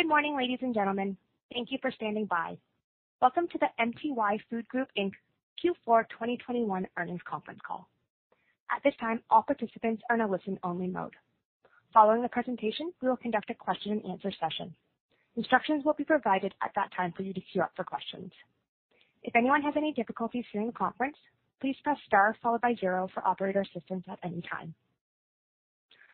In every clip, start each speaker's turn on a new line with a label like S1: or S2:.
S1: Good morning, ladies and gentlemen. Thank you for standing by. Welcome to the MTY Food Group Inc. Q4 2021 earnings conference call. At this time, all participants are in a listen-only mode. Following the presentation, we will conduct a question-and-answer session. Instructions will be provided at that time for you to queue up for questions. If anyone has any difficulties hearing the conference, please press star followed by zero for operator assistance at any time.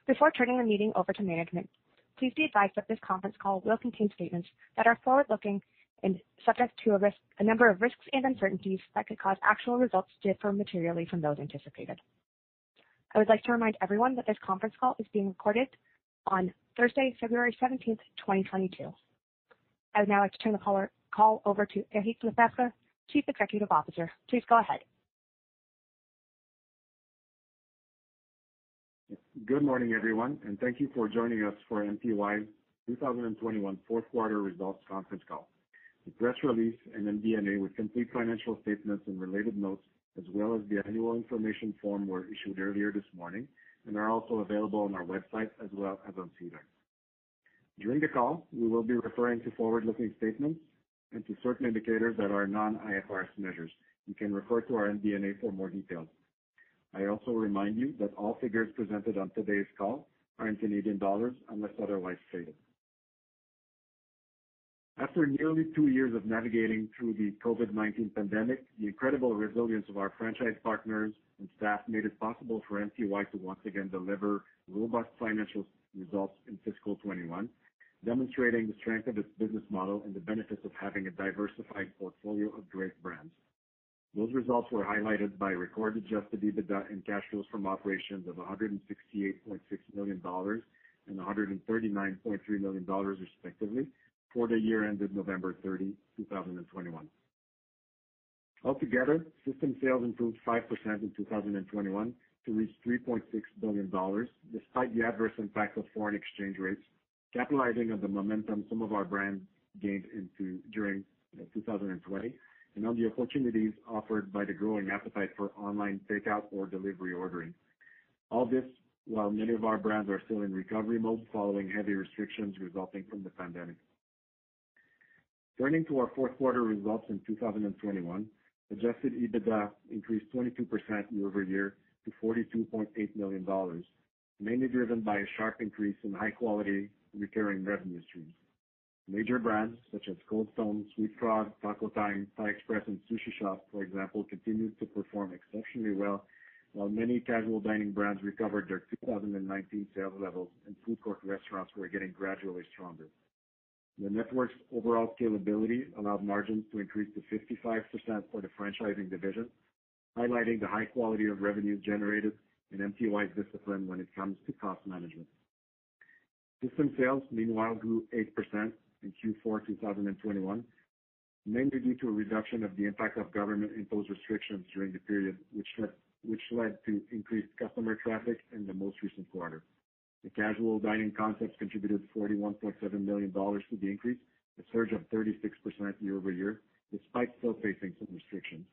S1: Before turning the meeting over to management, please be advised that this conference call will contain statements that are forward-looking and subject to a number of risks and uncertainties that could cause actual results to differ materially from those anticipated. I would like to remind everyone that this conference call is being recorded on Thursday, February 17th, 2022. I would now like to turn the call over to Eric Lefebvre, Chief Executive Officer. Please go ahead.
S2: Good morning, everyone, and thank you for joining us for MTY's 2021 fourth quarter results conference call. The press release and MD&A with complete financial statements and related notes, as well as the annual information form, were issued earlier this morning and are also available on our website as well as on SEDAR. During the call, we will be referring to forward-looking statements and to certain indicators that are non-IFRS measures. You can refer to our MD&A for more details. I also remind you that all figures presented on today's call are in Canadian dollars unless otherwise stated. After nearly two years of navigating through the COVID-19 pandemic, the incredible resilience of our franchise partners and staff made it possible for MTY to once again deliver robust financial results in fiscal 2021, demonstrating the strength of its business model and the benefits of having a diversified portfolio of great brands. Those results were highlighted by record adjusted EBITDA and cash flows from operations of 168.6 million dollars and 139.3 million dollars, respectively, for the year ended November 30, 2021. Altogether, system sales improved 5% in 2021 to reach 3.6 billion dollars, despite the adverse impact of foreign exchange rates, capitalizing on the momentum some of our brands gained during 2020 and on the opportunities offered by the growing appetite for online takeout or delivery ordering. All this while many of our brands are still in recovery mode following heavy restrictions resulting from the pandemic. Turning to our fourth quarter results in 2021, adjusted EBITDA increased 22% year-over-year to 42.8 million dollars, mainly driven by a sharp increase in high-quality recurring revenue streams. Major brands such as Cold Stone, sweetFrog, Taco Time, Thai Express, and Sushi Shop, for example, continued to perform exceptionally well, while many casual dining brands recovered their 2019 sales levels and food court restaurants were getting gradually stronger. The network's overall scalability allowed margins to increase to 55% for the franchising division, highlighting the high quality of revenue generated and MTY's discipline when it comes to cost management. System sales, meanwhile, grew 8% in Q4 2021, mainly due to a reduction of the impact of government-imposed restrictions during the period, which led to increased customer traffic in the most recent quarter. The casual dining concepts contributed 41.7 million dollars to the increase, a surge of 36% year-over-year, despite still facing some restrictions.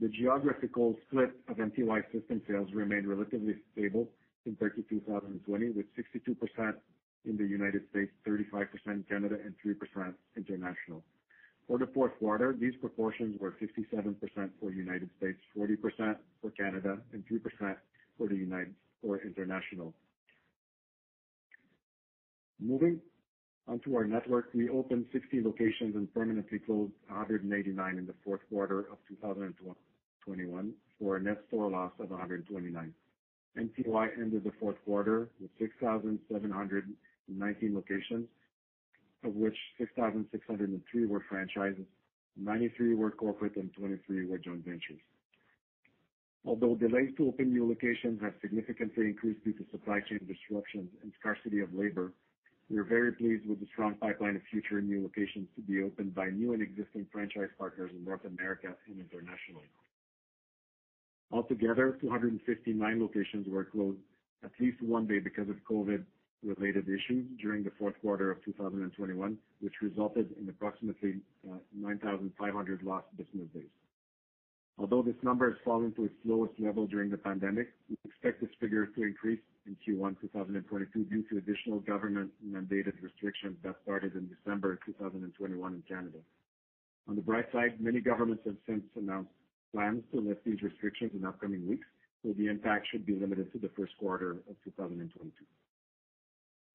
S2: The geographical split of MTY system sales remained relatively stable compared to 2020, with 62% in the United States, 35% in Canada, and 3% international. For the fourth quarter, these proportions were 57% for United States, 40% for Canada, and 3% for the United or international. Moving on to our network, we opened 60 locations and permanently closed 189 in the fourth quarter of 2021 for a net store loss of 129. MTY ended the fourth quarter with 6,719 locations, of which 6,603 were franchises, 93 were corporate, and 23 were joint ventures. Although delays to open new locations have significantly increased due to supply chain disruptions and scarcity of labor, we are very pleased with the strong pipeline of future new locations to be opened by new and existing franchise partners in North America and internationally. Altogether, 259 locations were closed at least one day because of COVID-related issues during the fourth quarter of 2021, which resulted in approximately uh, 9,500 lost business days. Although this number has fallen to its lowest level during the pandemic, we expect this figure to increase in Q1 2022 due to additional government-mandated restrictions that started in December 2021 in Canada. On the bright side, many governments have since announced plans to lift these restrictions in upcoming weeks, so the impact should be limited to the first quarter of 2022.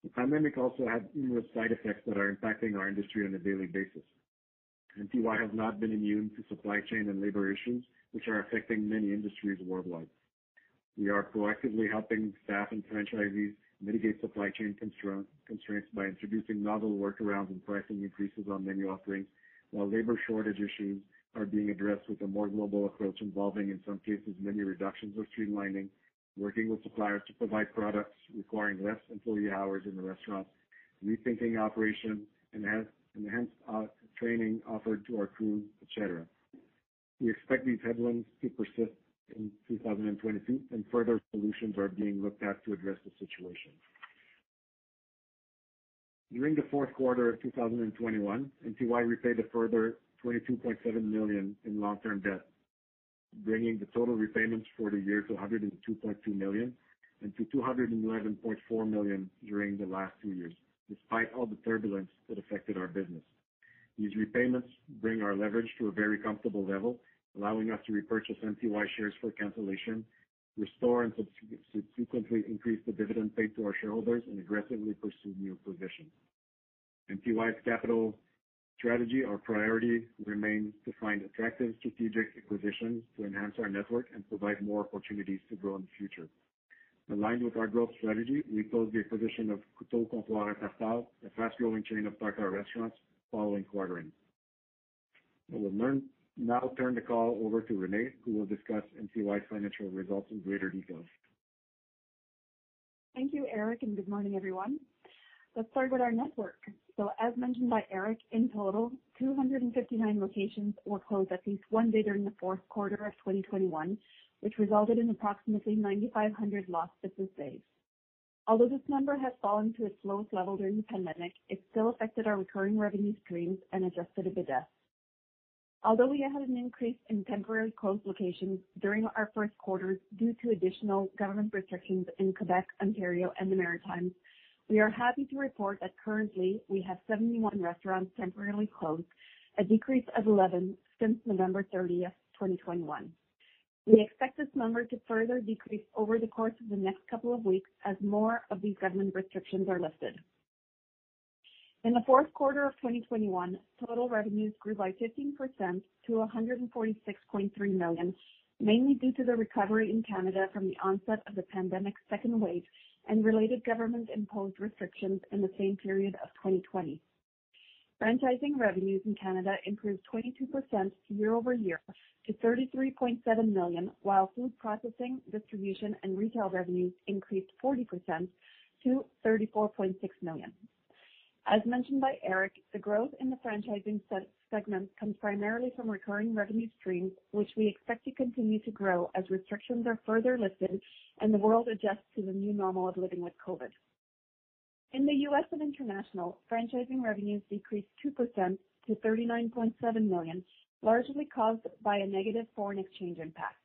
S2: The pandemic also had numerous side effects that are impacting our industry on a daily basis. MTY has not been immune to supply chain and labor issues, which are affecting many industries worldwide. We are proactively helping staff and franchisees mitigate supply chain constraints by introducing novel workarounds and pricing increases on menu offerings, while labor shortage issues are being addressed with a more global approach involving, in some cases, menu reductions or streamlining, working with suppliers to provide products requiring less employee hours in the restaurants, rethinking operations, and enhanced uh, training offered to our crews, et cetera. We expect these headwinds to persist in 2022, and further solutions are being looked at to address the situation. During the fourth quarter of 2021, MTY repaid a further 22.7 million in long-term debt, bringing the total repayments for the year to 102.2 million and to 211.4 million during the last two years, despite all the turbulence that affected our business. These repayments bring our leverage to a very comfortable level, allowing us to repurchase MTY shares for cancellation, restore and subsequently increase the dividend paid to our shareholders, and aggressively pursue new acquisitions. MTY's capital strategy, our priority remains to find attractive strategic acquisitions to enhance our network and provide more opportunities to grow in the future. Aligned with our growth strategy, we closed the acquisition of Küto Comptoir & Tartares, a fast-growing chain of tartare restaurants, following quarter end. I will now turn the call over to Renée, who will discuss MTY's financial results in greater detail.
S3: Thank you, Eric, and good morning, everyone. Let's start with our network. So as mentioned by Eric, in total, 259 locations were closed at least one day during the fourth quarter of 2021, which resulted in approximately 9,500 lost business days. Although this number has fallen to its lowest level during the pandemic, it still affected our recurring revenue streams and adjusted EBITDA. Although we had an increase in temporarily closed locations during our first quarter due to additional government restrictions in Quebec, Ontario, and the Maritimes, we are happy to report that currently we have 71 restaurants temporarily closed, a decrease of 11 since November 30, 2021. We expect this number to further decrease over the course of the next couple of weeks as more of these government restrictions are lifted. In the fourth quarter of 2021, total revenues grew by 15% to 146.3 million, mainly due to the recovery in Canada from the onset of the pandemic's second wave and related government-imposed restrictions in the same period of 2020. Franchising revenues in Canada improved 22% year-over-year to 33.7 million, while food processing, distribution, and retail revenues increased 40% to 34.6 million. As mentioned by Eric, the growth in the franchising segment comes primarily from recurring revenue streams, which we expect to continue to grow as restrictions are further lifted and the world adjusts to the new normal of living with COVID. In the U.S. and international, franchising revenues decreased 2% to 39.7 million, largely caused by a negative foreign exchange impact.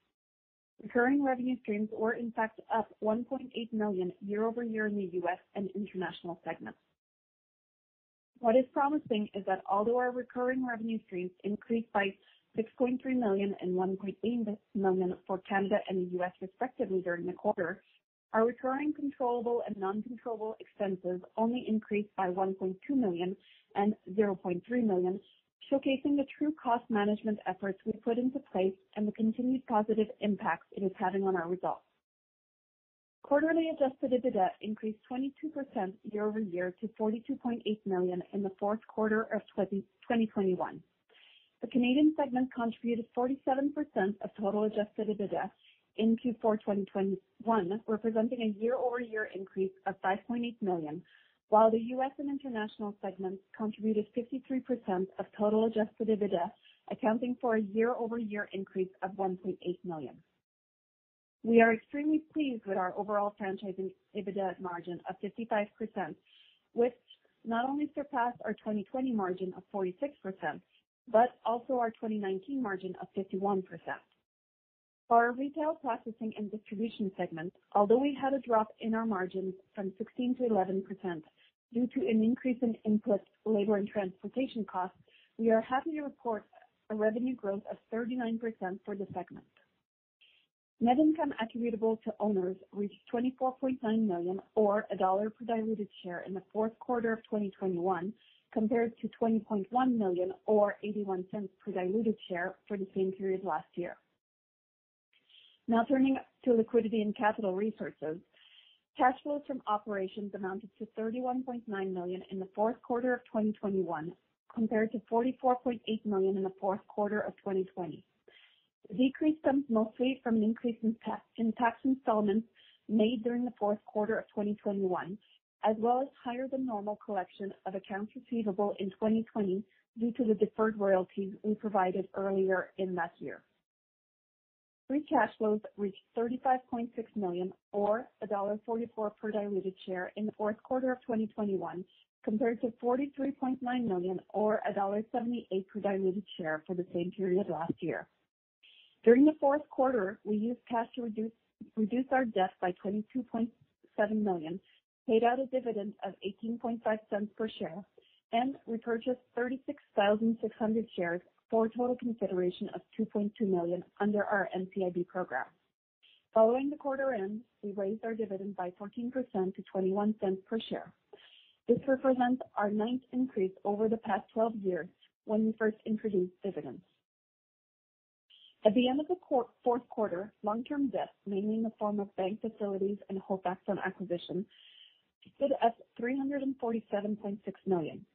S3: Recurring revenue streams were in fact up 1.8 million year-over-year in the U.S. and international segments. What is promising is that although our recurring revenue streams increased by 6.3 million and 1.8 million for Canada and the U.S. respectively during the quarter, our recurring controllable and non-controllable expenses only increased by 1.2 million and 0.3 million, showcasing the true cost management efforts we put into place and the continued positive impact it is having on our results. Quarterly adjusted EBITDA increased 22% year-over-year to 42.8 million in the fourth quarter of 2021. The Canadian segment contributed 47% of total adjusted EBITDA in Q4 2021, representing a year-over-year increase of 5.8 million, while the U.S. and international segments contributed 53% of total adjusted EBITDA, accounting for a year-over-year increase of 1.8 million. We are extremely pleased with our overall franchising EBITDA margin of 55%, which not only surpassed our 2020 margin of 46%, but also our 2019 margin of 51%. For our retail processing and distribution segment, although we had a drop in our margins from 16 to 11% due to an increase in input, labor, and transportation costs, we are happy to report a revenue growth of 39% for the segment. Net income attributable to owners reached 24.9 million or CAD 1 per diluted share in the fourth quarter of 2021, compared to 20.1 million or $0.81 per diluted share for the same period last year. Now turning to liquidity and capital resources. Cash flows from operations amounted to 31.9 million in the fourth quarter of 2021, compared to 44.8 million in the fourth quarter of 2020. The decrease comes mostly from an increase in tax installments made during the fourth quarter of 2021, as well as higher than normal collection of accounts receivable in 2020 due to the deferred royalties we provided earlier in that year. Free cash flows reached 35.6 million or dollar 1.44 per diluted share in the fourth quarter of 2021, compared to 43.9 million or dollar 1.78 per diluted share for the same period last year. During the fourth quarter, we used cash to reduce reduce our debt by 22.7 million, paid out a dividend of 0.185 per share, and repurchased 36,600 shares for a total consideration of 2.2 million under our NCIB program. Following the quarter end, we raised our dividend by 14% to $0.21 per share. This represents our ninth increase over the past 12 years when we first introduced dividends. At the end of the fourth quarter, long-term debt, mainly in the form of bank facilities and holdbacks on acquisition, stood at 347.6 million.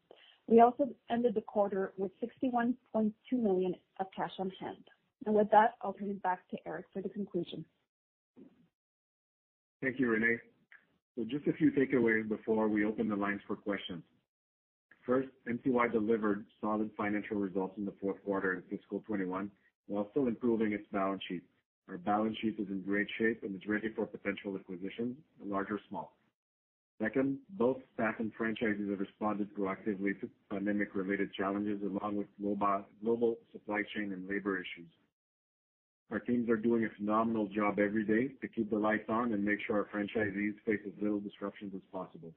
S3: We also ended the quarter with 61.2 million of cash on hand. And with that, I'll turn it back to Eric for the conclusion.
S2: Thank you, Renee. So just a few takeaways before we open the lines for questions. First, MTY delivered solid financial results in the fourth quarter in fiscal 2021 while still improving its balance sheet. Our balance sheet is in great shape and is ready for potential acquisitions, large or small. Second, both staff and franchisees have responded proactively to pandemic-related challenges along with global supply chain and labor issues. Our teams are doing a phenomenal job every day to keep the lights on and make sure our franchisees face as little disruptions as possible.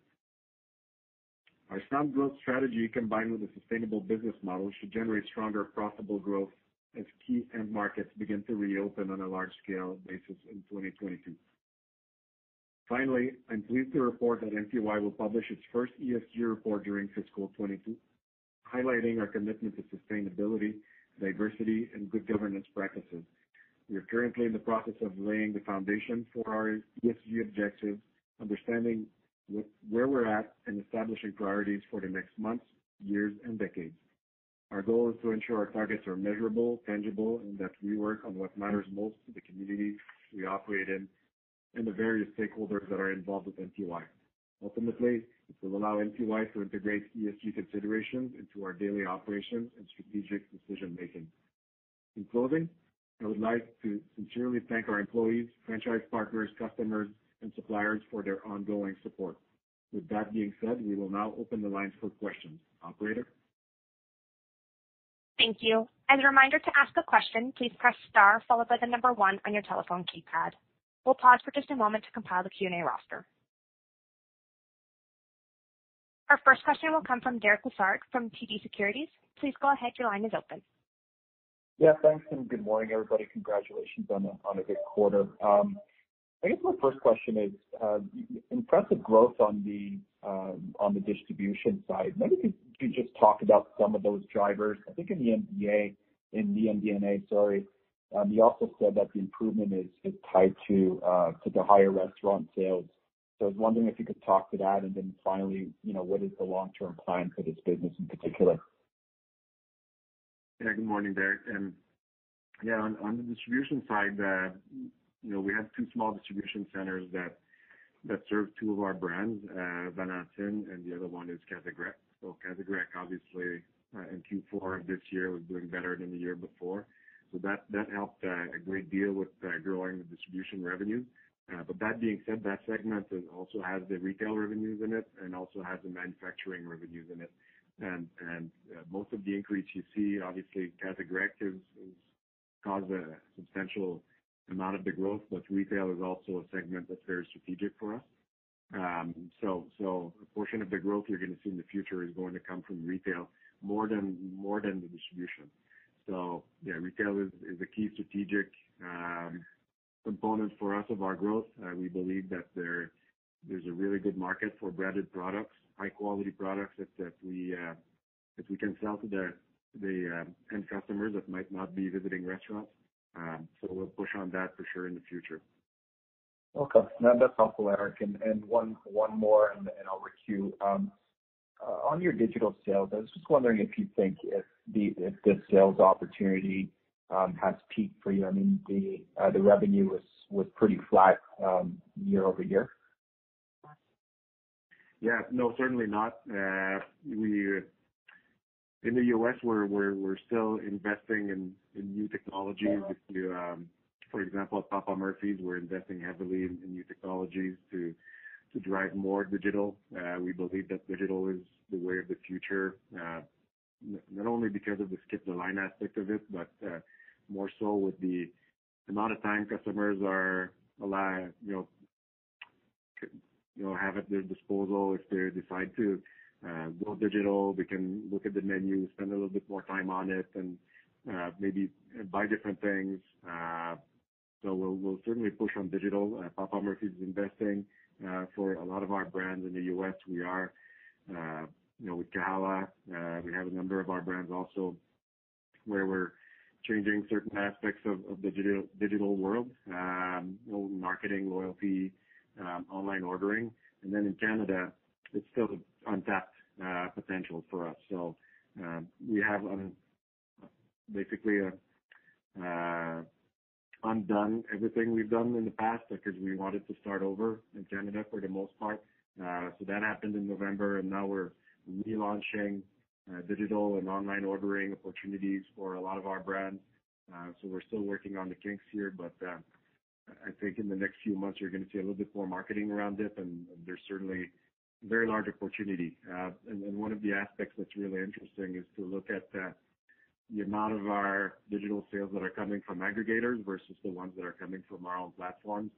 S2: Our sound growth strategy, combined with a sustainable business model, should generate stronger profitable growth as key end markets begin to reopen on a large scale basis in 2022. Finally, I'm pleased to report that MTY will publish its first ESG report during fiscal 2022, highlighting our commitment to sustainability, diversity, and good governance practices. We are currently in the process of laying the foundation for our ESG objectives, understanding where we're at, and establishing priorities for the next months, years, and decades. Our goal is to ensure our targets are measurable, tangible, and that we work on what matters most to the communities we operate in and the various stakeholders that are involved with MTY. Ultimately, it will allow MTY to integrate ESG considerations into our daily operations and strategic decision-making. In closing, I would like to sincerely thank our employees, franchise partners, customers, and suppliers for their ongoing support. With that being said, we will now open the lines for questions. Operator?
S1: Thank you. As a reminder, to ask a question, please press star followed by the number one on your telephone keypad. We'll pause for just a moment to compile the Q&A roster. Our first question will come from Derek Lessard from TD Securities. Please go ahead. Your line is open.
S4: Yeah, thanks, and good morning, everybody. Congratulations on a good quarter. Um, I guess my first question is um, impressive growth on the um on the distribution side. Maybe you could you just talk about some of those drivers? I think in the MD&A, sorry, um, you also said that the improvement is tied uh, to the higher restaurant sales. So I was wondering if you could talk to that. And then finally, you know, what is the long-term plan for this business in particular?
S2: Yeah. Good morning, Derek. Um, yeah, on the distribution side, know, we have two small distribution centers that that serve two of our brands, uh, Valentine, and the other one is Casa-Grecque. Casa-Grecque, obviously, uh, in Q4 of this year was doing better than the year before. So that helped uh, a great deal with growing the distribution revenue. But that being said, that segment also has the retail revenues in it and also has the manufacturing revenues in it. And and uh most of the increase you see, obviously, Casa-Grecque has caused a substantial amount of the growth, but retail is also a segment that's very strategic for us. Um so so a portion of the growth you're gonna see in the future is going to come from retail more than more than the distribution. So yeah, retail is a key strategic component for us of our growth. We believe that there's a really good market for branded products, high quality products that we uh that we can sell to the the um end customers that might not be visiting restaurants. Um, so we'll push on that for sure in the future.
S4: Okay. No, that's helpful, Eric. One more and I'll queue. Um, uh, on your digital sales, I was just wondering if you think if the sales opportunity um, has peaked for you. I mean, the uh, the revenue was pretty flat year-over-year.
S2: Yeah. No, certainly not. Uh, In the U.S., we're still investing in new technologies. If you, um, for example, at Papa Murphy's, we're investing heavily in new technologies to drive more digital. Uh, we believe that digital is the way of the future, uh, not only because of the skip the line aspect of it, but uh, more so with the amount of time customers are allowed, you know, have at their disposal. If they decide to go digital, We can look at the menu, spend a little bit more time on it and uh, maybe buy different things. Uh so we'll certainly push on digital. Uh, Papa Murphy's is investing uh, for a lot of our brands in the U.S. We are, you know, with Kahala, we have a number of our brands also where we're changing certain aspects of the digital world, um, you know, marketing, loyalty, um, online ordering. And then in Canada, it's still untapped uh potential for us. So um we have basically undone everything we've done in the past because we wanted to start over in Canada for the most part. Uh so that happened in November, and now we're relaunching digital and online ordering opportunities for a lot of our brands. Uh so we're still working on the kinks here, but I think in the next few months, you're gonna see a little bit more marketing around it, and there's certainly very large opportunity. Uh, and one of the aspects that's really interesting is to look at the amount of our digital sales that are coming from aggregators versus the ones that are coming from our own platforms.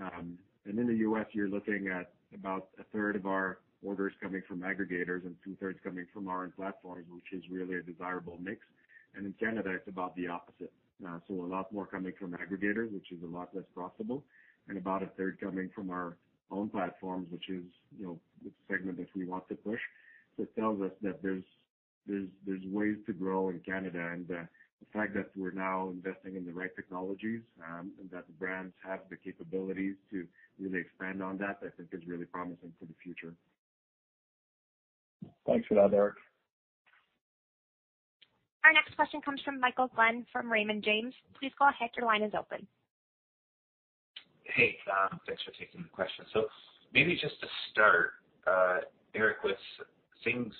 S2: Um, and in the U.S., you're looking at about a third of our orders coming from aggregators and two-thirds coming from our own platforms, which is really a desirable mix. And in Canada, it's about the opposite. Uh, so a lot more coming from aggregators, which is a lot less profitable, and about a third coming from our own platforms, which is, you know, the segment that we want to push. So it tells us that there's ways to grow in Canada. And uh the fact that we're now investing in the right technologies, and that the brands have the capabilities to really expand on that, I think is really promising for the future.
S4: Thanks for that, Eric.
S1: Our next question comes from Michael Glen from Raymond James. Please go ahead. Your line is open.
S5: Hey, thanks for taking the question. So maybe just to start, uh, Eric, with things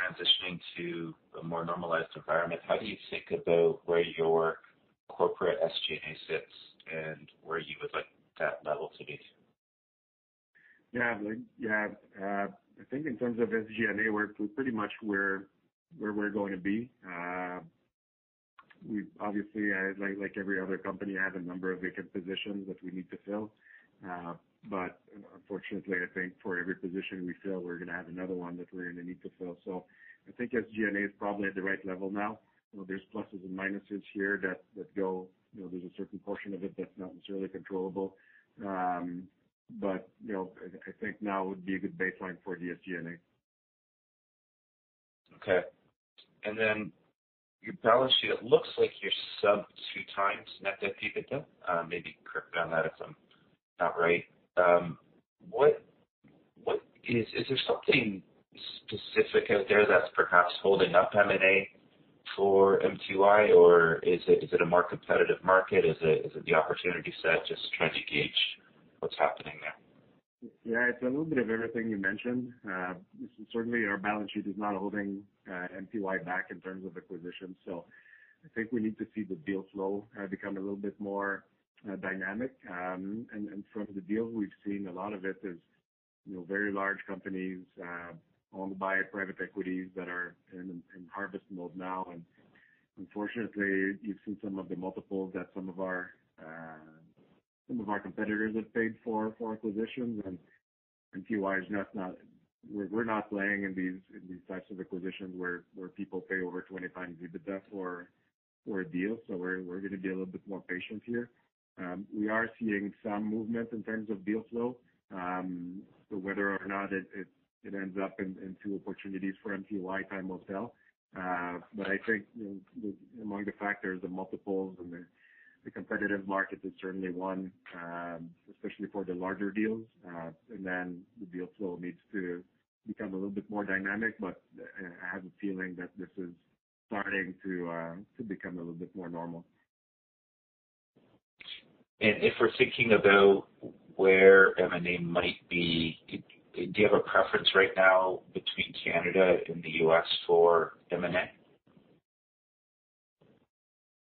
S5: transitioning to a more normalized environment, how do you think about where your corporate SG&A sits and where you would like that level to be?
S2: Yeah. Yeah. Uh, I think in terms of SG&A, we're pretty much where we're going to be. Uh, We obviously, like every other company, have a number of vacant positions that we need to fill. Uh but unfortunately, I think for every position we fill, we're gonna have another one that we're gonna need to fill. So I think SG&A is probably at the right level now. You know, there's pluses and minuses here that go, you know, there's a certain portion of it that's not necessarily controllable. You know, I think now would be a good baseline for the SG&A.
S5: Okay. Your balance sheet, it looks like you're sub 2x net debt to EBITDA. Maybe correct me on that if I'm not right. Um what what is is, there something specific out there that's perhaps holding up M&A for MTY, or is it is it a more competitive market? Is it is it the opportunity set? Just trying to gauge what's happening there.
S2: Yeah, it's a little bit of everything you mentioned. Uh, certainly our balance sheet is not holding uh, MTY back in terms of acquisitions. So, I think we need to see the deal flow uh, become a little bit more dynamic. Um and from the deals we've seen, a lot of it is, you know, very large companies uh owned by private equities that are in harvest mode now. And unfortunately, you've seen some of the multiples that some of our some of our competitors have paid for for acquisitions. And MTY is not. We're not playing in these types of acquisitions where where people pay over 20x EBITDA for a deal. So we're we're gonna be a little bit more patient here. We are seeing some movement in terms of deal flow. So whether or not it it ends up in into opportunities for MTY, time will tell. Uh but I think, you know, among the factors, the multiples and the competitive market is certainly one, especially for the larger deals. Uh, and then the deal flow needs to become a little bit more dynamic. But I have a feeling that this is starting to uh to become a little bit more normal.
S5: And if we're thinking about where M&A might be, do you have a preference right now between Canada and the U.S. for M&A?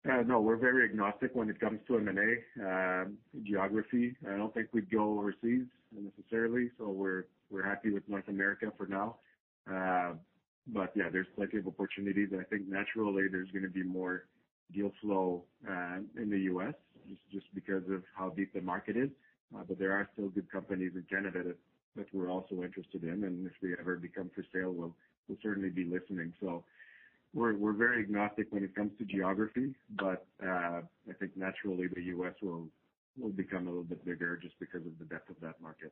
S2: No, we're very agnostic when it comes to M&A uh, geography. I don't think we'd go overseas necessarily, so we're happy with North America for now. Uh, but yeah, there's plenty of opportunities. I think naturally there's gonna be more deal flow uh, in the U.S. just because of how deep the market is. But there are still good companies in Canada that we're also interested in, and if they ever become for sale, we'll certainly be listening. We're very agnostic when it comes to geography. But uh, I think naturally the U.S. Will will become a little bit bigger just because of the depth of that market.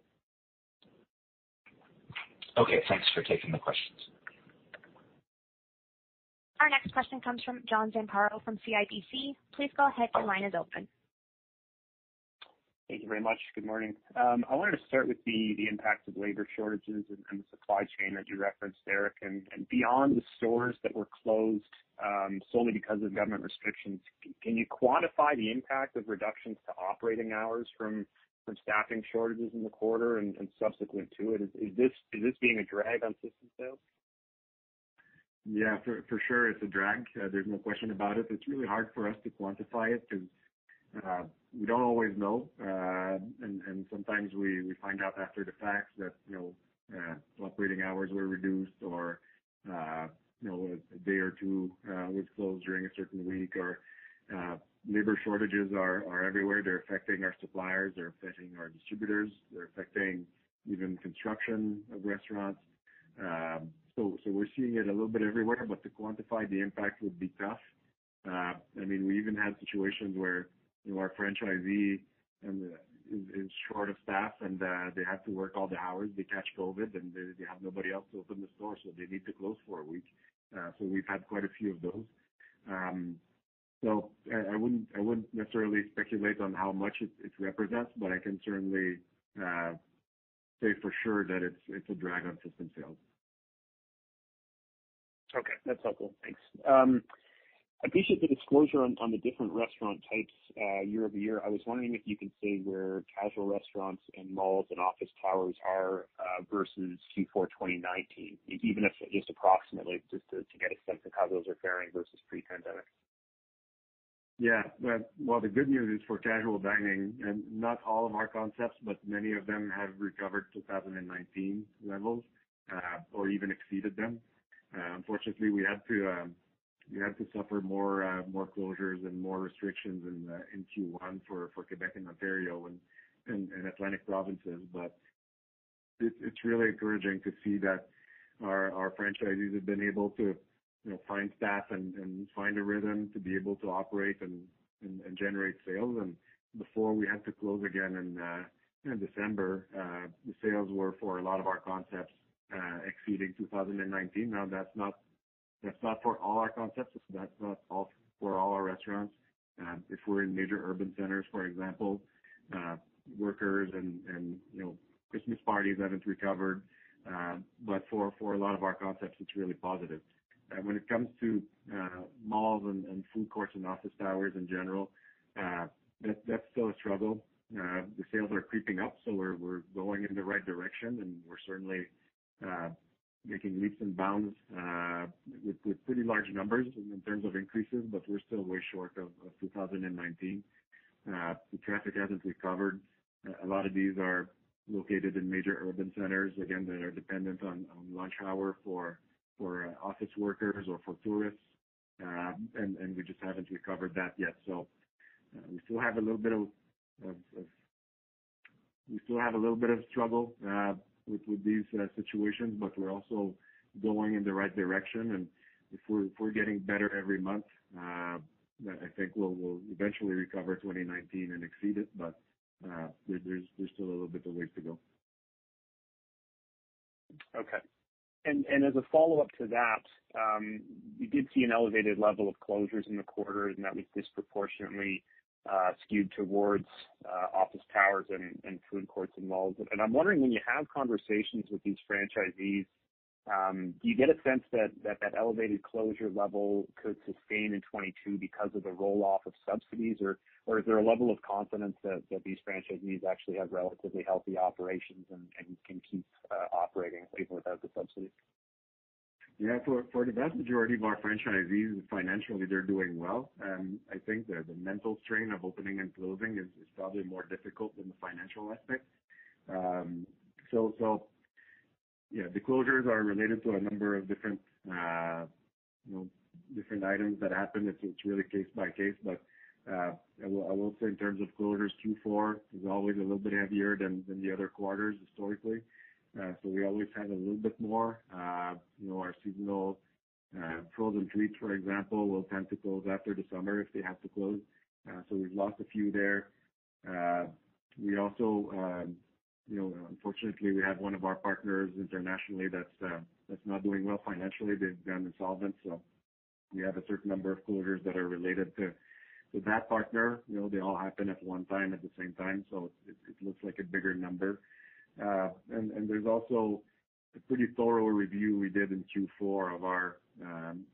S5: Okay, thanks for taking the questions.
S1: Our next question comes from John Zamparo from CIBC. Please go ahead. Your line is open.
S6: Thank you very much. Good morning. Um, I wanted to start with the impact of labor shortages and the supply chain that you referenced, Eric. And beyond the stores that were closed um, solely because of government restrictions, can you quantify the impact of reductions to operating hours from staffing shortages in the quarter and subsequent to it? Is this being a drag on system sales?
S2: Yeah, for sure it's a drag. Uh, there's no question about it. It's really hard for us to quantify it because Uh, we don't always know. Uh, and sometimes we find out after the fact that, you know, uh, operating hours were reduced or, you know, a day or two was closed during a certain week or labor shortages are everywhere. They're affecting our suppliers, they're affecting our distributors, they're affecting even construction of restaurants. Um, so we're seeing it a little bit everywhere, but to quantify the impact would be tough. I mean, we even had situations where, our franchisee is short of staff and uh, they have to work all the hours. They catch COVID, and they have nobody else to open the store, so they need to close for a week. Uh, so we've had quite a few of those. Um so I I wouldn't necessarily speculate on how much it represents, but I can certainly uh, say for sure that it's a drag on system sales.
S6: Okay. That's helpful. Thanks. Um, Appreciate the disclosure on the different restaurant types uh, year-over-year. I was wondering if you could say where casual restaurants and malls and office towers are uh, versus Q4 2019, even if just approximately, just to get a sense of how those are faring versus pre-pandemic.
S2: Yeah. Well, the good news is for casual dining, and not all of our concepts, but many of them have recovered 2019 levels, uh, or even exceeded them. Unfortunately, we had to um, suffer more uh, more closures and more restrictions in uh, Q1 for Quebec and Ontario and Atlantic provinces. But it's really encouraging to see that our franchisees have been able to, you know, find staff and find a rhythm to be able to operate and generate sales. And before we had to close again in uh, in December, the sales were for a lot of our concepts exceeding 2019. Now, that's not for all our concepts. That's not all for all our restaurants. Um, if we're in major urban centers, for example, uh, workers and you know, Christmas parties haven't recovered. Um, but for a lot of our concepts, it's really positive. Uh, when it comes to malls and food courts and office towers in general, that's still a struggle. The sales are creeping up, so we're going in the right direction, and we're certainly making leaps and bounds uh, with pretty large numbers in terms of increases, but we're still way short of 2019. Uh, the traffic hasn't recovered. Uh, a lot of these are located in major urban centers, again, that are dependent on lunch hour for office workers or for tourists. And we just haven't recovered that yet. So we still have a little bit of struggle with these uh, situations, but we're also going in the right direction. And if we're getting better every month, uh, I think we'll eventually recover 2019 and exceed it. But uh, there's still a little bit of ways to go.
S6: Okay. As a follow-up to that, um, you did see an elevated level of closures in the quarter, and that was disproportionately Uh, skewed towards uh, office towers and food courts and malls. And I'm wondering, when you have conversations with these franchisees, um, do you get a sense that that elevated closure level could sustain in 2022 because of the roll-off of subsidies? Or or is there a level of confidence that these franchisees actually have relatively healthy operations and can keep uh, operating even without the subsidies?
S2: Yeah. For the vast majority of our franchisees, financially, they're doing well. Um, I think the mental strain of opening and closing is probably more difficult than the financial aspect. Um, so, yeah, the closures are related to a number of different, uh, you know, different items that happen. It's really case by case. But uh I will say in terms of closures, Q4 is always a little bit heavier than the other quarters historically. We always have a little bit more. You know, our seasonal uh, frozen treats, for example, will tend to close after the summer if they have to close. Uh so we've lost a few there. Uh, we also, um, you know, unfortunately, we have one of our partners internationally that's uh, that's not doing well financially. They've gone insolvent, so we have a certain number of closures that are related to to that partner. You know, they all happen at one time, at the same time, so it looks like a bigger number. Uh, there's also a pretty thorough review we did in Q4 of our um,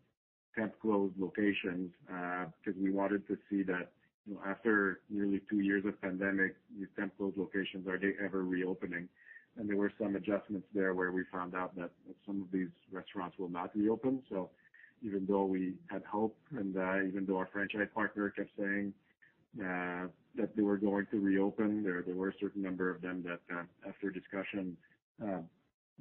S2: temp closed locations, uh, because we wanted to see that, you know, after nearly two years of pandemic, these temp closed locations, are they ever reopening? And there were some adjustments there where we found out that some of these restaurants will not reopen. So even though we had hope and uh, even though our franchise partner kept saying Uh, that they were going to reopen, there were a certain number of them that uh, after discussion uh,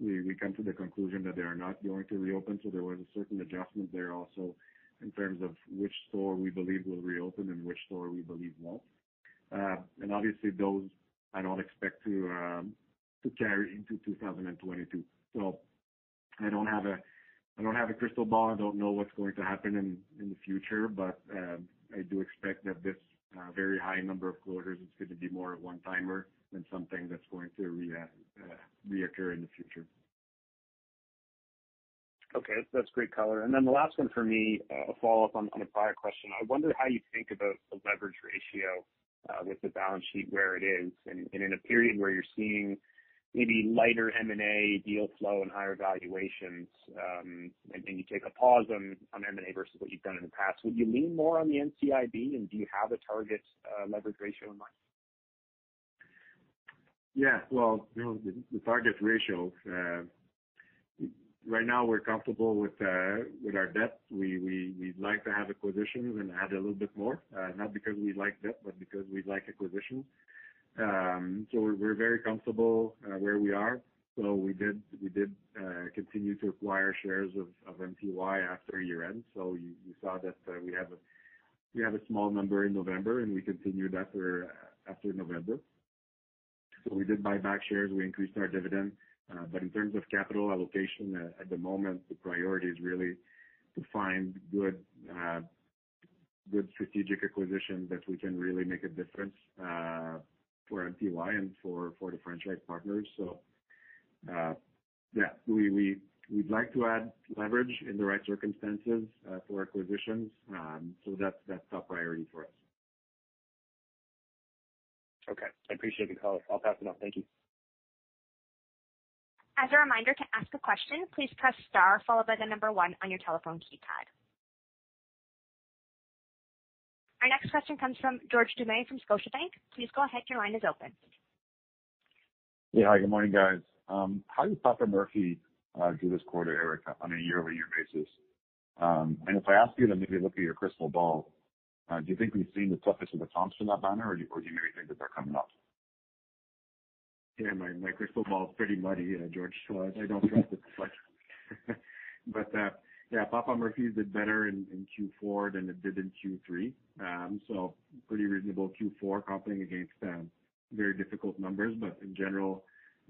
S2: we come to the conclusion that they are not going to reopen. So there was a certain adjustment there also in terms of which store we believe will reopen and which store we believe won't. And obviously those I don't expect to um, carry into 2022. I don't have a crystal ball. I don't know what's going to happen in the future. But um, I do expect that this very high number of closures is gonna be more a one-timer than something that's going to uh, reoccur in the future.
S6: Okay. That's great color. And then the last one for me, uh, a follow-up on a prior question. I wonder how you think about the leverage ratio uh, with the balance sheet where it is. And in a period where you're seeing maybe lighter M&A deal flow and higher valuations, um, and you take a pause on M&A versus what you've done in the past, would you lean more on the NCIB, and do you have a target uh, leverage ratio in mind?
S2: Yeah. Well, you know, the target ratio, uh, right now we're comfortable with uh with our debt. We we we'd like to have acquisitions and add a little bit more, uh, not because we like debt, but because we like acquisitions. Um, we're very comfortable uh, where we are. So we did uh, continue to acquire shares of MTY after year-end. So you saw that uh, we have a small number in November, and we continued after November. So we did buy back shares. We increased our dividend. But in terms of capital allocation, at the moment, the priority is really to find good strategic acquisitions that we can really make a difference for MTY and for the franchise partners. So uh yeah, we'd like to add leverage in the right circumstances for acquisitions. Um so that's that's top priority for us.
S6: Okay. I appreciate the color. I'll pass it on. Thank you.
S1: As a reminder, to ask a question, please press star followed by the number one on your telephone keypad. Our next question comes from George Doumet from Scotiabank. Please go ahead. Your line is open.
S7: Yeah. Hi, good morning, guys. Um, how did Papa Murphy's uh, do this quarter, Eric, on a year-over-year basis? Um and if I ask you to maybe look at your crystal ball, uh, do you think we've seen the toughest of the comps in that banner, or do you maybe think that they're coming up?
S2: Yeah, my crystal ball is pretty muddy, uh, George, so I don't trust it much. Yeah, Papa Murphy's did better in Q4 than it did in Q3. Um, pretty reasonable Q4 comping against um, very difficult numbers. But in general,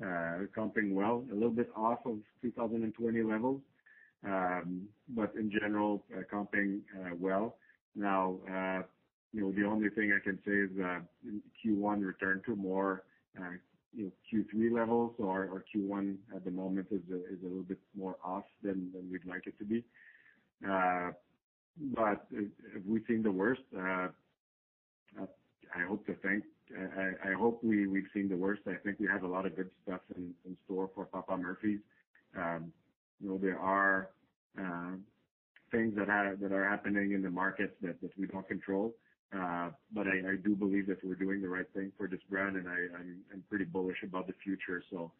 S2: uh, comping well, a little bit off of 2020 levels. Um, but in general, uh, comping uh, well. Now, you know, the only thing I can say is that Q1 returned to more, you know, Q3 levels. Our Q1 at the moment is a little bit more off than we'd like it to be. Uh, but have we seen the worst? Uh, I hope to think. I hope we've seen the worst. I think we have a lot of good stuff in store for Papa Murphy's. Um, you know, there are uh, things that are happening in the market that we don't control. I do believe that we're doing the right thing for this brand, and I'm pretty bullish about the future. So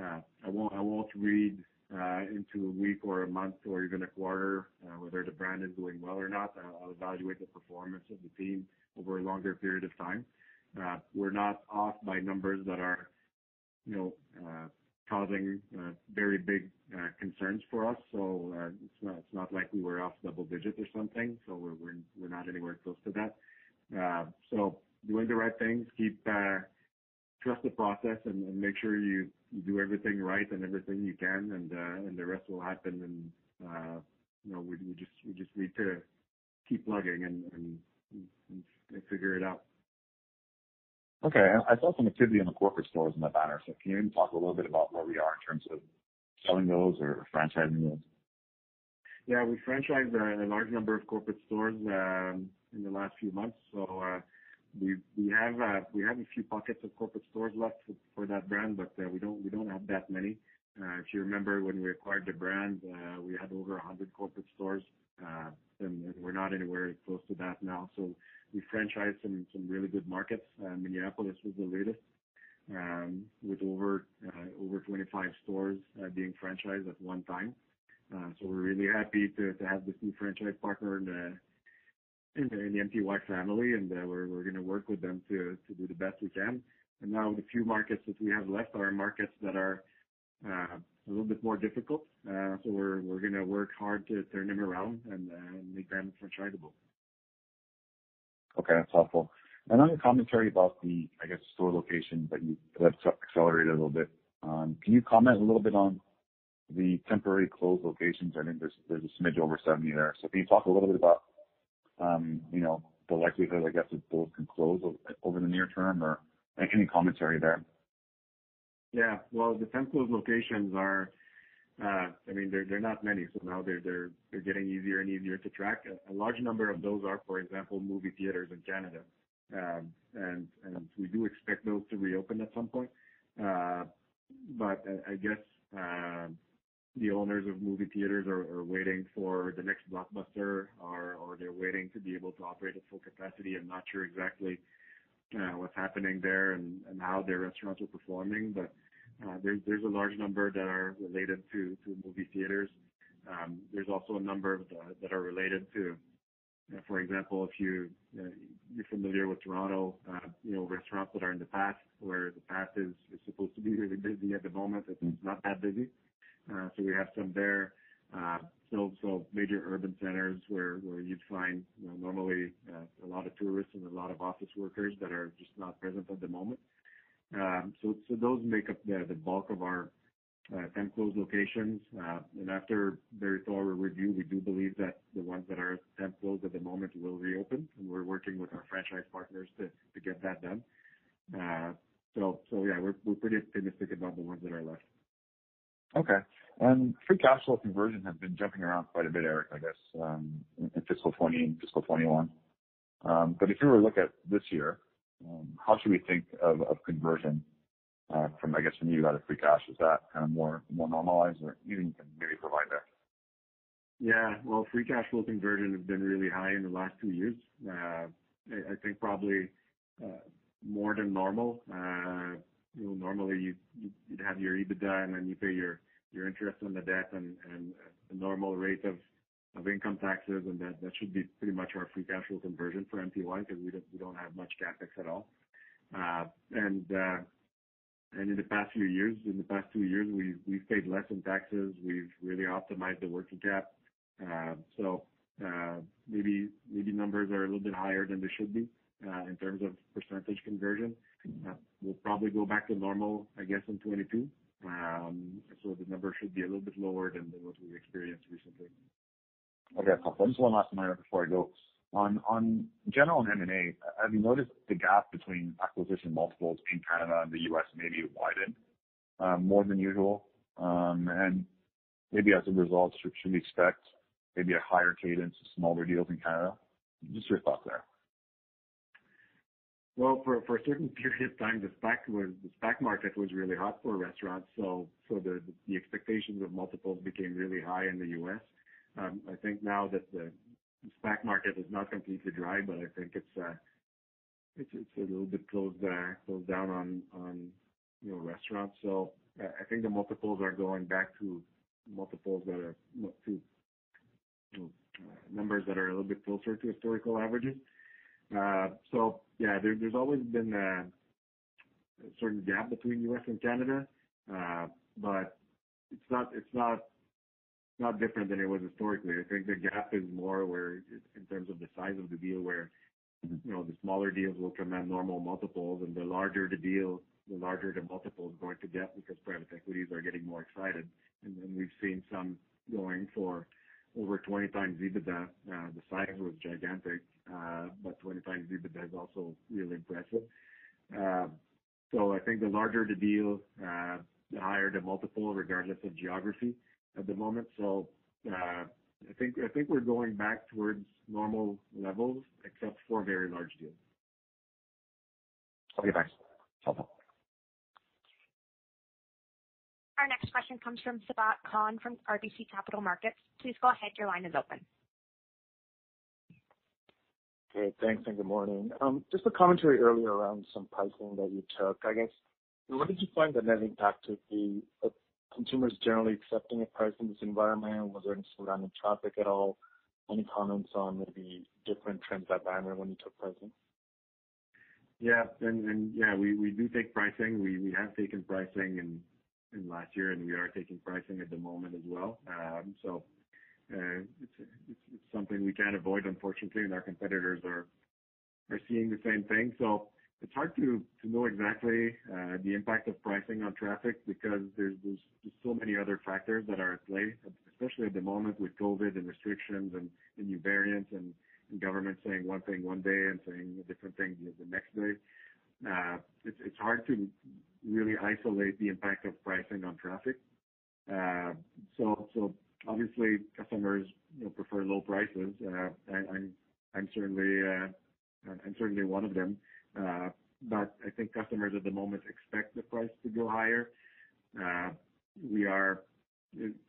S2: uh I won't read uh, into a week or a month or even a quarter uh, whether the brand is doing well or not. I'll evaluate the performance of the team over a longer period of time. Uh, we're not off by numbers that are, you know, causing uh, very big uh, concerns for us. So uh it's not like we were off double digits or something. So we're not anywhere close to that. Uh so doing the right things, keep uh, trust the process and make sure you do everything right and everything you can, and the rest will happen. And you know, we just need to keep plugging and figure it out.
S7: Okay. I saw some activity in the corporate stores in the banner. So can you maybe talk a little bit about where we are in terms of selling those or franchising those?
S2: Yeah. We franchised a large number of corporate stores um, in the last few months. So uh we we have uh we have a few pockets of corporate stores left for that brand, but uh, we don't we don't have that many. Uh, if you remember when we acquired the brand, uh, we had over 100 corporate stores, and we're not anywhere close to that now. We franchised some really good markets. Uh, Minneapolis was the latest, um, with uh, over 25 stores uh, being franchised at one time. Uh so we're really happy to have this new franchise partner in the MTY family, and we're gonna work with them to do the best we can. And now the few markets that we have left are markets that are a little bit more difficult. Uh so we're we're gonna work hard to turn them around and make them franchisable.
S7: Okay, that's helpful. On your commentary about the, I guess, store locations that you accelerated a little bit, um, can you comment a little bit on the temporary closed locations? I think there's a smidge over 70 there. So can you talk a little bit about, um, you know, the likelihood, I guess, that those can close over the near term or any commentary there?
S2: Yeah. Well, the temp closed locations are, I mean, they're not many, so now they're getting easier and easier to track. A large number of those are, for example, movie theaters in Canada. Um, and we do expect those to reopen at some point. Uh but I guess uh, the owners of movie theaters are waiting for the next blockbuster or they're waiting to be able to operate at full capacity. I'm not sure exactly uh, what's happening there and how their restaurants are performing. Uh, there's a large number that are related to movie theaters. Um, there's also a number that are related to, for example, if uh, you're familiar with Toronto, uh, you know, restaurants that are in the Path, where the Path is supposed to be really busy at the moment. It's mm-hmm. not that busy. So we have some there. Um so major urban centers where you'd find, normally a lot of tourists and a lot of office workers that are just not present at the moment. Those make up the bulk of our temp closed locations. Uh and after very thorough review, we do believe that the ones that are temp closed at the moment will reopen, and we're working with our franchise partners to get that done. Uh so so yeah, we're pretty optimistic about the ones that are left.
S7: Okay. Um free cash flow conversion has been jumping around quite a bit, Eric, I guess, in fiscal 2020 and fiscal 2021. If you were to look at this year, Um, how should we think of conversion uh, from, I guess, from out of free cash? Is that kind of more normalized or anything you can maybe provide there?
S2: Yeah. Well, free cash flow conversion has been really high in the last two years. Uh, I think probably uh, more than normal. You know, normally you'd have your EBITDA, and then you pay your interest on the debt and the normal rate of income taxes, and that should be pretty much our free cash flow conversion for MTY because we don't have much CapEx at all. Uh, uh, and in the past few years, in the past two years, we've paid less in taxes. We've really optimized the working cap. Uh, so maybe maybe numbers are a little bit higher than they should be. in terms of percentage conversion. We'll probably go back to normal, I guess, in 2022. Um, the number should be a little bit lower than what we've experienced recently.
S7: Okay. Just one last one before I go. On on general M&A, have you noticed the gap between acquisition multiples in Canada and the U.S. maybe widened more than usual? Um and maybe as a result, should we expect maybe a higher cadence of smaller deals in Canada? Just your thoughts there.
S2: Well, for a certain period of time, the SPAC market was really hot for restaurants, so the expectations of multiples became really high in the U.S. Um, I think now that the SPAC market is not completely dry, but I think it's uh, a little bit closed uh, down on, you know, restaurants. So uh, I think the multiples are going back to multiples that are to numbers that are a little bit closer to historical averages. Uh so yeah, there's always been a certain gap between U.S. and Canada. But it's not different than it was historically. I think the gap is more where in terms of the size of the deal, where, mm-hmm. you know, the smaller deals will command normal multiples, and the larger the deal, the larger the multiple is going to get because private equities are getting more excited. And then we've seen some going for over 20x EBITDA. Uh, the size was gigantic, uh, but 20x EBITDA is also really impressive. Um so I think the larger the deal, the higher the multiple, regardless of geography at the moment. So uh I think I think we're going back towards normal levels, except for very large deals.
S7: Okay, thanks. Helpful.
S1: Our next question comes from Sabahat Khan from RBC Capital Markets. Please go ahead. Your line is open.
S8: Okay, thanks, and good morning. Just a commentary earlier around some pricing that you took. I guess, what did you find the net impact to be of consumers generally accepting a price in this environment? Was there any slowdown in traffic at all? Any comments on maybe different trends by banner when you took pricing?
S2: Yeah. Yeah, we do take pricing. We we have taken pricing in last year, and we are taking pricing at the moment as well. Um so uh it's something we can't avoid, unfortunately, and our competitors are are seeing the same thing. It's hard to know exactly uh, the impact of pricing on traffic because there's so many other factors that are at play, especially at the moment with COVID and restrictions and new variants and government saying one thing one day and saying a different thing the next day. Uh, it's hard to really isolate the impact of pricing on traffic. Uh, so obviously customers, you know, prefer low prices. I'm certainly one of them. I think customers at the moment expect the price to go higher. We are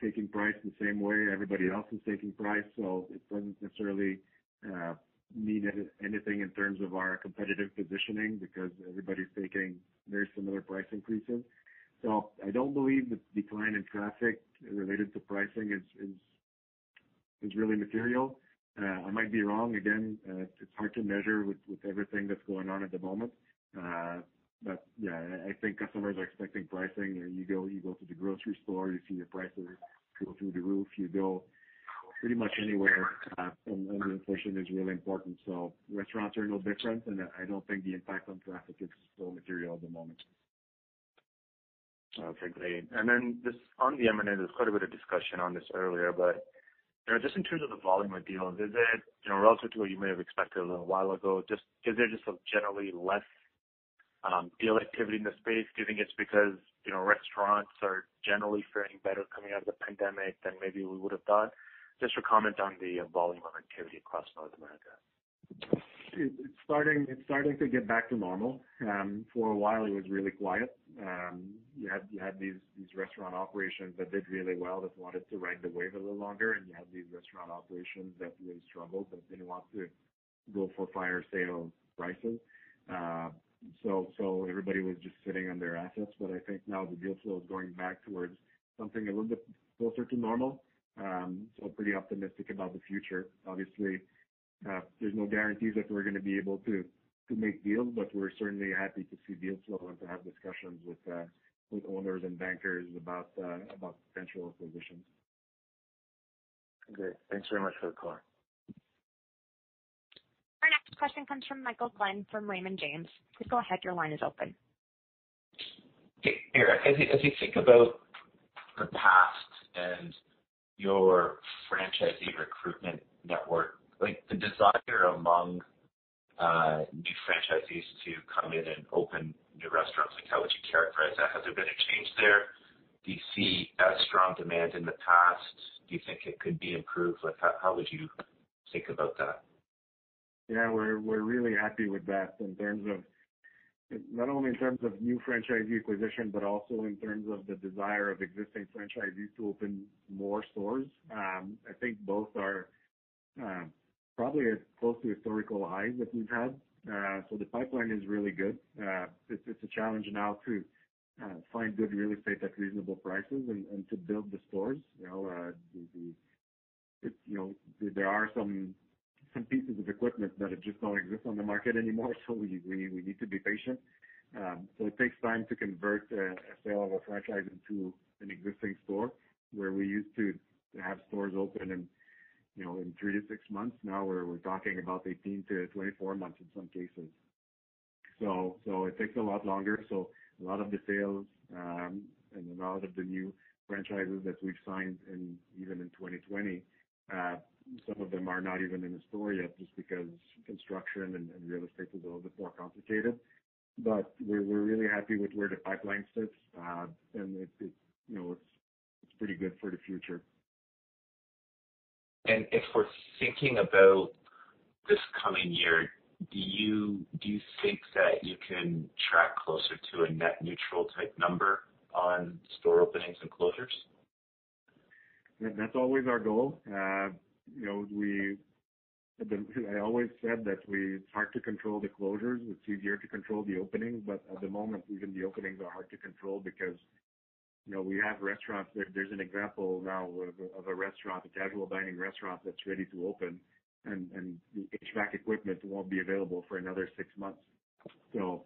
S2: taking price the same way everybody else is taking price, so it doesn't necessarily uh, mean anything in terms of our competitive positioning because everybody's taking very similar price increases. So I don't believe the decline in traffic related to pricing is is really material. Uh, I might be wrong. Again, uh, it's hard to measure with everything that's going on at the moment. Uh but yeah, I think customers are expecting pricing. You go you go to the grocery store, you see your prices go through the roof. You go pretty much anywhere, uh, and the inflation is really important. So restaurants are no different, and I don't think the impact on traffic is so material at the moment.
S8: Okay, great. Just on the M&A, there's quite a bit of discussion on this earlier, but, just in terms of the volume of deals, is it, you know, relative to what you may have expected a little while ago, just is there just a generally less um, deal activity in the space? Do you think it's because, you know, restaurants are generally faring better coming out of the pandemic than maybe we would have thought? Just your comment on the uh, volume of activity across North America.
S2: It's starting to get back to normal. Um, for a while it was really quiet. Um, you had these restaurant operations that did really well, that wanted to ride the wave a little longer, and you had these restaurant operations that really struggled, that didn't want to go for fire sale prices. Uh, so everybody was just sitting on their assets. But I think now the deal flow is going back towards something a little bit closer to normal. Um, so pretty optimistic about the future. Obviously, Uh, there's no guarantees that we're gonna be able to make deals, but we're certainly happy to see deal flow and to have discussions with uh, owners and bankers uh, about potential acquisitions.
S8: Great. Thanks very much for the call.
S1: Our next question comes from Michael Glen from Raymond James. Please go ahead. Your line is open.
S5: Hey, Eric, as you think about the past and your franchisee recruitment network, like the desire among uh, new franchisees to come in and open new restaurants, like how would you characterize that? Has there been a change there? Do you see as strong demand in the past? Do you think it could be improved? Like, how would you think about that?
S2: Yeah, we're we're really happy with that in terms of not only in terms of new franchisee acquisition, but also in terms of the desire of existing franchisees to open more stores. Um, I think both are um, probably as close to historical highs that we've had. Uh so the pipeline is really good. It's a challenge now to find good real estate at reasonable prices and to build the stores. You know, there are some pieces of equipment that just don't exist on the market anymore, so we need to be patient. Um so it takes time to convert a sale of a franchise into an existing store, where we used to have stores open in, you know, in three to six months. Now we're talking about 18-24 months in some cases. It takes a lot longer. So a lot of the sales um, and a lot of the new franchises that we've signed in even in 2020, uh, some of them are not even in the store yet just because construction and real estate is a little bit more complicated. But we're really happy with where the pipeline sits. Uh, it, you know, it's pretty good for the future.
S5: And if we're thinking about this coming year, do you think that you can track closer to a net neutral type number on store openings and closures?
S2: That's always our goal. Uh, you know, I always said that it's hard to control the closures. It's easier to control the openings. But at the moment, even the openings are hard to control because, you know, we have restaurants. There's an example now of a restaurant, a casual dining restaurant that's ready to open, and the HVAC equipment won't be available for another six months. So,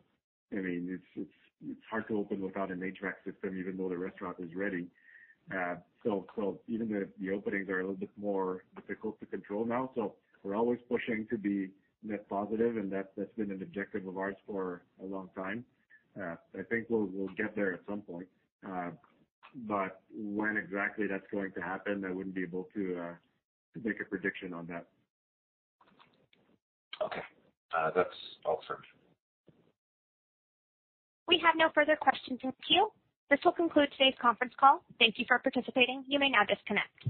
S2: I mean, it's hard to open without an HVAC system, even though the restaurant is ready. Uh so even the openings are a little bit more difficult to control now. So we're always pushing to be net positive, and that's been an objective of ours for a long time. I think we'll get there at some point. When exactly that's going to happen, I wouldn't be able to uh, make a prediction on that.
S5: Okay. Uh, that's all for me.
S1: We have no further questions in queue. This will conclude today's conference call. Thank you for participating. You may now disconnect.